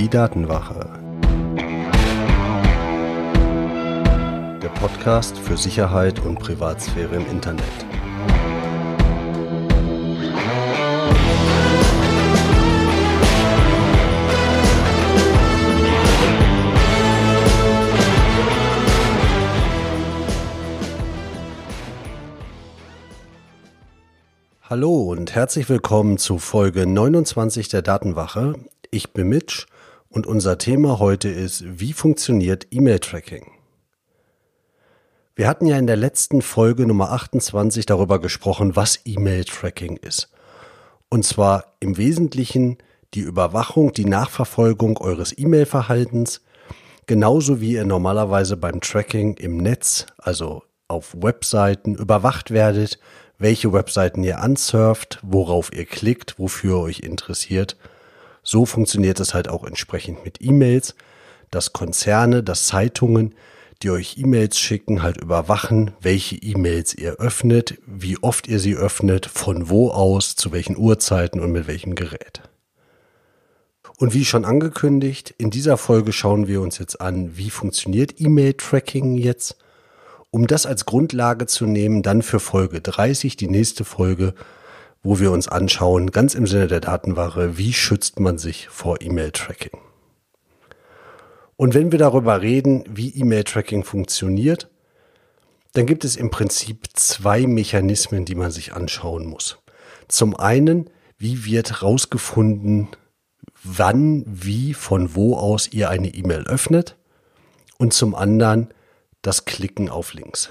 Die Datenwache. Der Podcast für Sicherheit und Privatsphäre im Internet. Hallo und herzlich willkommen zu Folge 29 der Datenwache. Ich bin Mitch und unser Thema heute ist, wie funktioniert E-Mail-Tracking? Wir hatten ja in der letzten Folge Nummer 28 darüber gesprochen, was E-Mail-Tracking ist. Und zwar im Wesentlichen die Überwachung, die Nachverfolgung eures E-Mail-Verhaltens, genauso wie ihr normalerweise beim Tracking im Netz, also auf Webseiten, überwacht werdet, welche Webseiten ihr ansurft, worauf ihr klickt, wofür ihr euch interessiert. So funktioniert es halt auch entsprechend mit E-Mails, dass Konzerne, dass Zeitungen, die euch E-Mails schicken, halt überwachen, welche E-Mails ihr öffnet, wie oft ihr sie öffnet, von wo aus, zu welchen Uhrzeiten und mit welchem Gerät. Und wie schon angekündigt, in dieser Folge schauen wir uns jetzt an, wie funktioniert E-Mail-Tracking jetzt um das als Grundlage zu nehmen, dann für Folge 30, die nächste Folge, wo wir uns anschauen, ganz im Sinne der Datenware, wie schützt man sich vor E-Mail-Tracking. Und wenn wir darüber reden, wie E-Mail-Tracking funktioniert, dann gibt es im Prinzip zwei Mechanismen, die man sich anschauen muss. Zum einen, wie wird herausgefunden, wann, wie, von wo aus ihr eine E-Mail öffnet? Und zum anderen, das Klicken auf Links.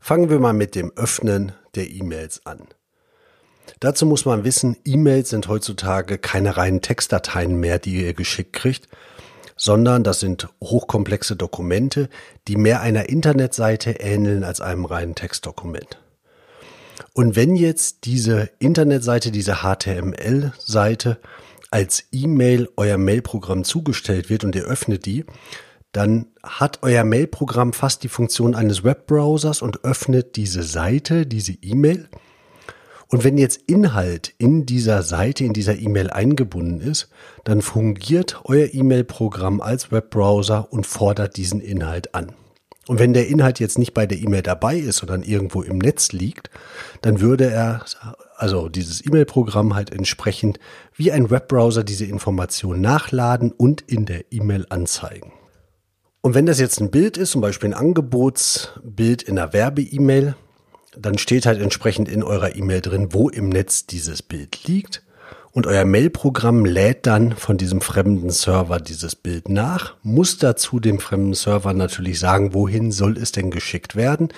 Fangen wir mal mit dem Öffnen der E-Mails an. Dazu muss man wissen, E-Mails sind heutzutage keine reinen Textdateien mehr, die ihr geschickt kriegt, sondern das sind hochkomplexe Dokumente, die mehr einer Internetseite ähneln als einem reinen Textdokument. Und wenn jetzt diese Internetseite, diese HTML-Seite als E-Mail euer Mailprogramm zugestellt wird und ihr öffnet die, dann hat euer Mailprogramm fast die Funktion eines Webbrowsers und öffnet diese Seite, diese E-Mail. Und wenn jetzt Inhalt in dieser Seite, in dieser E-Mail eingebunden ist, dann fungiert euer E-Mail-Programm als Webbrowser und fordert diesen Inhalt an. Und wenn der Inhalt jetzt nicht bei der E-Mail dabei ist, sondern irgendwo im Netz liegt, dann würde er, also dieses E-Mail-Programm halt entsprechend wie ein Webbrowser diese Information nachladen und in der E-Mail anzeigen. Und wenn das jetzt ein Bild ist, zum Beispiel ein Angebotsbild in einer Werbe-E-Mail, dann steht halt entsprechend in eurer E-Mail drin, wo im Netz dieses Bild liegt. Und euer Mailprogramm lädt dann von diesem fremden Server dieses Bild nach, muss dazu dem fremden Server natürlich sagen, wohin soll es denn geschickt werden.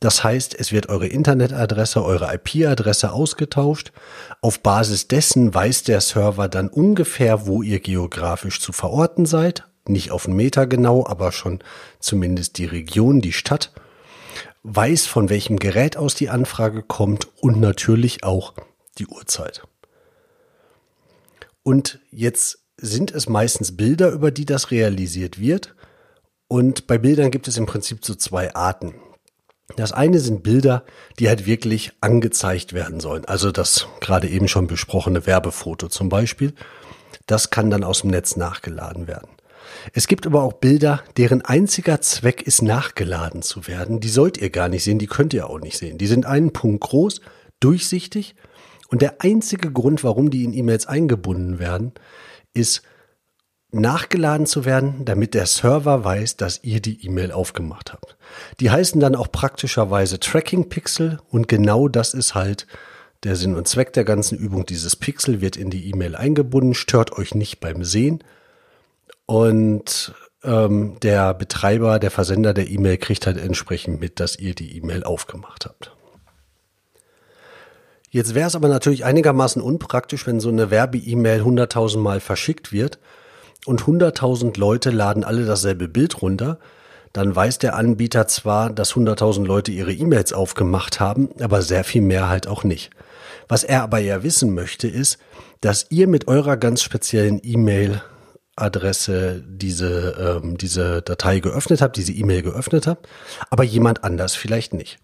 Das heißt, es wird eure Internetadresse, eure IP-Adresse ausgetauscht. Auf Basis dessen weiß der Server dann ungefähr, wo ihr geografisch zu verorten seid nicht auf einen Meter genau, aber schon zumindest die Region, die Stadt, weiß, von welchem Gerät aus die Anfrage kommt und natürlich auch die Uhrzeit. Und jetzt sind es meistens Bilder, über die das realisiert wird. Und bei Bildern gibt es im Prinzip so zwei Arten. Das eine sind Bilder, die halt wirklich angezeigt werden sollen. Also das gerade eben schon besprochene Werbefoto zum Beispiel. Das kann dann aus dem Netz nachgeladen werden. Es gibt aber auch Bilder, deren einziger Zweck ist, nachgeladen zu werden. Die sollt ihr gar nicht sehen, die könnt ihr auch nicht sehen. Die sind einen Punkt groß, durchsichtig und der einzige Grund, warum die in E-Mails eingebunden werden, ist, nachgeladen zu werden, damit der Server weiß, dass ihr die E-Mail aufgemacht habt. Die heißen dann auch praktischerweise Tracking Pixel und genau das ist halt der Sinn und Zweck der ganzen Übung. Dieses Pixel wird in die E-Mail eingebunden, stört euch nicht beim Sehen, und ähm, der Betreiber, der Versender der E-Mail kriegt halt entsprechend mit, dass ihr die E-Mail aufgemacht habt. Jetzt wäre es aber natürlich einigermaßen unpraktisch, wenn so eine Werbe-E-Mail 100.000 Mal verschickt wird und 100.000 Leute laden alle dasselbe Bild runter. Dann weiß der Anbieter zwar, dass 100.000 Leute ihre E-Mails aufgemacht haben, aber sehr viel mehr halt auch nicht. Was er aber ja wissen möchte, ist, dass ihr mit eurer ganz speziellen E-Mail Adresse diese, ähm, diese Datei geöffnet habt, diese E-Mail geöffnet habt, aber jemand anders vielleicht nicht.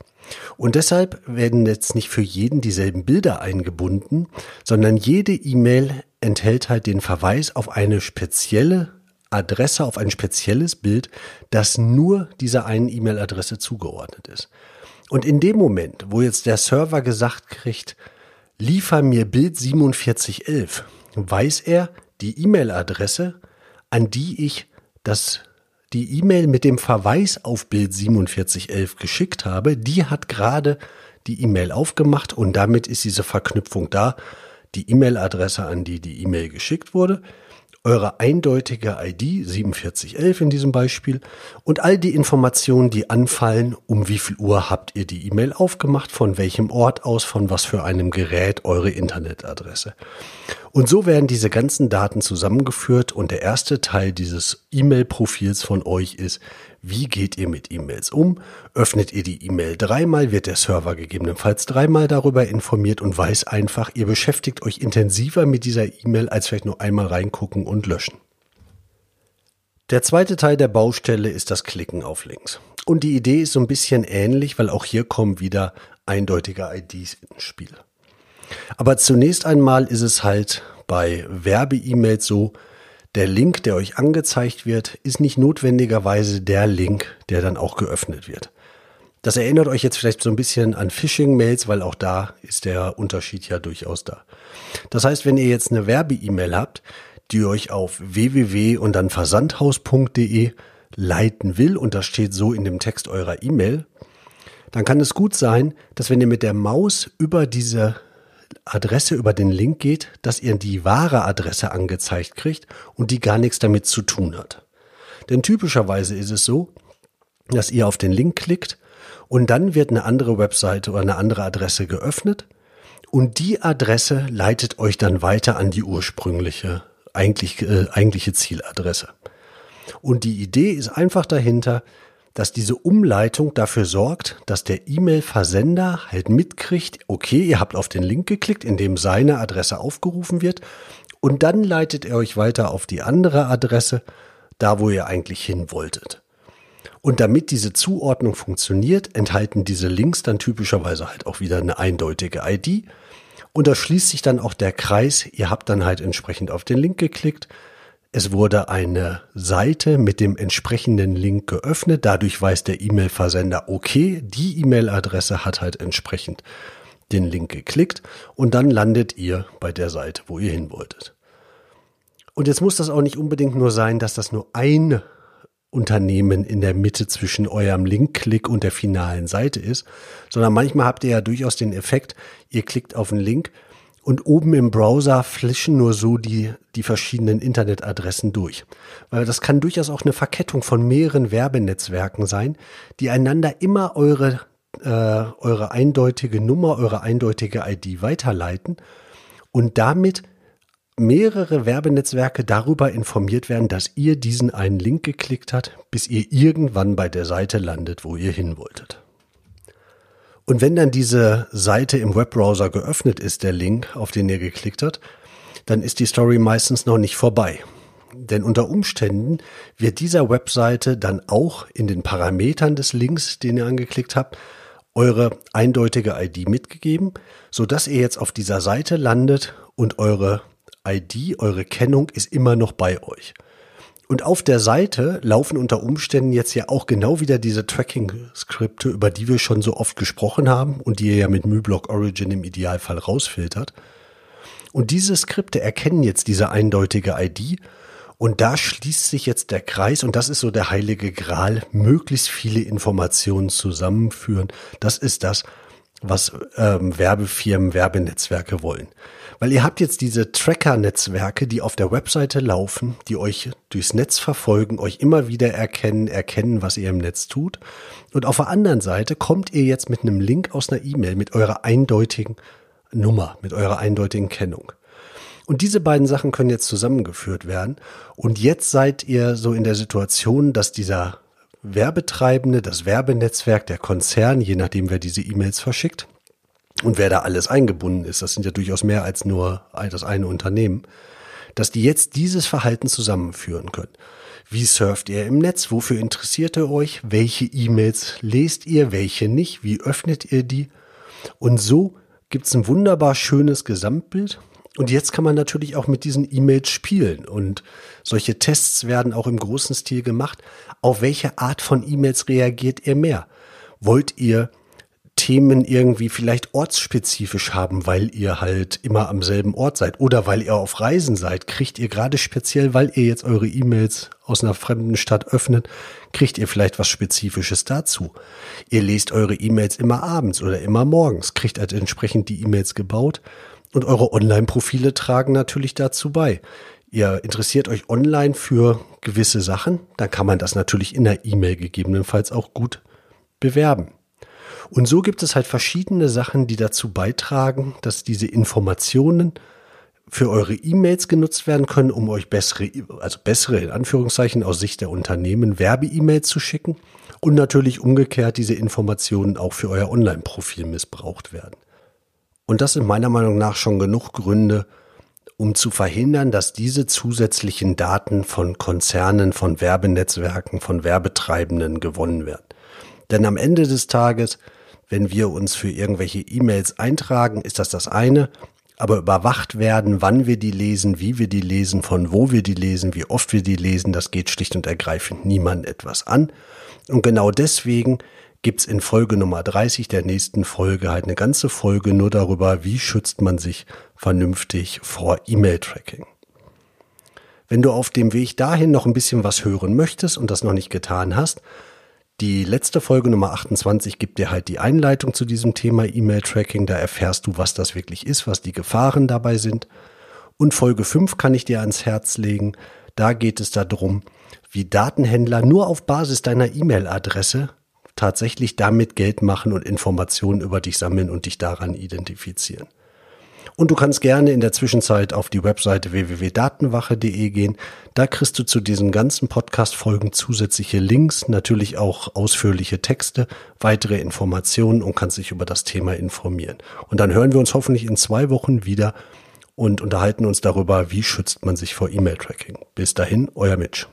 Und deshalb werden jetzt nicht für jeden dieselben Bilder eingebunden, sondern jede E-Mail enthält halt den Verweis auf eine spezielle Adresse, auf ein spezielles Bild, das nur dieser einen E-Mail-Adresse zugeordnet ist. Und in dem Moment, wo jetzt der Server gesagt kriegt, liefer mir Bild 4711, weiß er die E-Mail-Adresse, an die ich das die E-Mail mit dem Verweis auf Bild 4711 geschickt habe, die hat gerade die E-Mail aufgemacht und damit ist diese Verknüpfung da. Die E-Mail-Adresse, an die die E-Mail geschickt wurde, eure eindeutige ID 4711 in diesem Beispiel und all die Informationen, die anfallen, um wie viel Uhr habt ihr die E-Mail aufgemacht, von welchem Ort aus, von was für einem Gerät, eure Internetadresse. Und so werden diese ganzen Daten zusammengeführt und der erste Teil dieses E-Mail-Profils von euch ist, wie geht ihr mit E-Mails um? Öffnet ihr die E-Mail dreimal, wird der Server gegebenenfalls dreimal darüber informiert und weiß einfach, ihr beschäftigt euch intensiver mit dieser E-Mail, als vielleicht nur einmal reingucken und löschen. Der zweite Teil der Baustelle ist das Klicken auf Links. Und die Idee ist so ein bisschen ähnlich, weil auch hier kommen wieder eindeutige IDs ins Spiel. Aber zunächst einmal ist es halt bei Werbe-E-Mails so, der Link, der euch angezeigt wird, ist nicht notwendigerweise der Link, der dann auch geöffnet wird. Das erinnert euch jetzt vielleicht so ein bisschen an Phishing-Mails, weil auch da ist der Unterschied ja durchaus da. Das heißt, wenn ihr jetzt eine Werbe-E-Mail habt, die euch auf www und dann versandhaus.de leiten will und das steht so in dem Text eurer E-Mail, dann kann es gut sein, dass wenn ihr mit der Maus über diese Adresse über den Link geht, dass ihr die wahre Adresse angezeigt kriegt und die gar nichts damit zu tun hat. Denn typischerweise ist es so, dass ihr auf den Link klickt und dann wird eine andere Webseite oder eine andere Adresse geöffnet und die Adresse leitet euch dann weiter an die ursprüngliche, eigentlich, äh, eigentliche Zieladresse. Und die Idee ist einfach dahinter, dass diese Umleitung dafür sorgt, dass der E-Mail-Versender halt mitkriegt, okay, ihr habt auf den Link geklickt, in dem seine Adresse aufgerufen wird, und dann leitet er euch weiter auf die andere Adresse, da wo ihr eigentlich hin wolltet. Und damit diese Zuordnung funktioniert, enthalten diese Links dann typischerweise halt auch wieder eine eindeutige ID. Und da schließt sich dann auch der Kreis, ihr habt dann halt entsprechend auf den Link geklickt, es wurde eine Seite mit dem entsprechenden Link geöffnet. Dadurch weiß der E-Mail-Versender, okay, die E-Mail-Adresse hat halt entsprechend den Link geklickt und dann landet ihr bei der Seite, wo ihr hin wolltet. Und jetzt muss das auch nicht unbedingt nur sein, dass das nur ein Unternehmen in der Mitte zwischen eurem Link-Klick und der finalen Seite ist, sondern manchmal habt ihr ja durchaus den Effekt, ihr klickt auf einen Link und oben im Browser flischen nur so die, die verschiedenen Internetadressen durch. Weil das kann durchaus auch eine Verkettung von mehreren Werbenetzwerken sein, die einander immer eure, äh, eure eindeutige Nummer, eure eindeutige ID weiterleiten und damit mehrere Werbenetzwerke darüber informiert werden, dass ihr diesen einen Link geklickt habt, bis ihr irgendwann bei der Seite landet, wo ihr hin wolltet. Und wenn dann diese Seite im Webbrowser geöffnet ist, der Link, auf den ihr geklickt habt, dann ist die Story meistens noch nicht vorbei. Denn unter Umständen wird dieser Webseite dann auch in den Parametern des Links, den ihr angeklickt habt, eure eindeutige ID mitgegeben, so dass ihr jetzt auf dieser Seite landet und eure ID, eure Kennung ist immer noch bei euch. Und auf der Seite laufen unter Umständen jetzt ja auch genau wieder diese Tracking-Skripte, über die wir schon so oft gesprochen haben und die ihr ja mit MyBlock Origin im Idealfall rausfiltert. Und diese Skripte erkennen jetzt diese eindeutige ID und da schließt sich jetzt der Kreis und das ist so der heilige Gral, möglichst viele Informationen zusammenführen. Das ist das, was ähm, Werbefirmen, Werbenetzwerke wollen. Weil ihr habt jetzt diese Tracker-Netzwerke, die auf der Webseite laufen, die euch durchs Netz verfolgen, euch immer wieder erkennen, erkennen, was ihr im Netz tut. Und auf der anderen Seite kommt ihr jetzt mit einem Link aus einer E-Mail mit eurer eindeutigen Nummer, mit eurer eindeutigen Kennung. Und diese beiden Sachen können jetzt zusammengeführt werden. Und jetzt seid ihr so in der Situation, dass dieser Werbetreibende, das Werbenetzwerk, der Konzern, je nachdem wer diese E-Mails verschickt, und wer da alles eingebunden ist, das sind ja durchaus mehr als nur das eine Unternehmen, dass die jetzt dieses Verhalten zusammenführen können. Wie surft ihr im Netz? Wofür interessiert ihr euch? Welche E-Mails lest ihr? Welche nicht? Wie öffnet ihr die? Und so gibt's ein wunderbar schönes Gesamtbild, Und jetzt kann man natürlich auch mit diesen E-Mails spielen und solche Tests werden auch im großen Stil gemacht. Auf welche Art von E-Mails reagiert ihr mehr? Wollt ihr Themen irgendwie vielleicht ortsspezifisch haben, weil ihr halt immer am selben Ort seid oder weil ihr auf Reisen seid, kriegt ihr gerade speziell, weil ihr jetzt eure E-Mails aus einer fremden Stadt öffnet, kriegt ihr vielleicht was Spezifisches dazu. Ihr lest eure E-Mails immer abends oder immer morgens, kriegt halt entsprechend die E-Mails gebaut und eure Online-Profile tragen natürlich dazu bei. Ihr interessiert euch online für gewisse Sachen, dann kann man das natürlich in der E-Mail gegebenenfalls auch gut bewerben. Und so gibt es halt verschiedene Sachen, die dazu beitragen, dass diese Informationen für eure E-Mails genutzt werden können, um euch bessere, also bessere in Anführungszeichen aus Sicht der Unternehmen Werbe-E-Mails zu schicken und natürlich umgekehrt diese Informationen auch für euer Online-Profil missbraucht werden. Und das sind meiner Meinung nach schon genug Gründe, um zu verhindern, dass diese zusätzlichen Daten von Konzernen, von Werbenetzwerken, von Werbetreibenden gewonnen werden. Denn am Ende des Tages, wenn wir uns für irgendwelche E-Mails eintragen, ist das das eine, aber überwacht werden, wann wir die lesen, wie wir die lesen, von wo wir die lesen, wie oft wir die lesen, das geht schlicht und ergreifend niemand etwas an. Und genau deswegen gibt's in Folge Nummer 30 der nächsten Folge halt eine ganze Folge nur darüber, wie schützt man sich vernünftig vor E-Mail-Tracking. Wenn du auf dem Weg dahin noch ein bisschen was hören möchtest und das noch nicht getan hast, die letzte Folge Nummer 28 gibt dir halt die Einleitung zu diesem Thema E-Mail-Tracking. Da erfährst du, was das wirklich ist, was die Gefahren dabei sind. Und Folge 5 kann ich dir ans Herz legen. Da geht es darum, wie Datenhändler nur auf Basis deiner E-Mail-Adresse tatsächlich damit Geld machen und Informationen über dich sammeln und dich daran identifizieren. Und du kannst gerne in der Zwischenzeit auf die Webseite www.datenwache.de gehen. Da kriegst du zu diesen ganzen Podcast-Folgen zusätzliche Links, natürlich auch ausführliche Texte, weitere Informationen und kannst dich über das Thema informieren. Und dann hören wir uns hoffentlich in zwei Wochen wieder und unterhalten uns darüber, wie schützt man sich vor E-Mail-Tracking. Bis dahin, euer Mitch.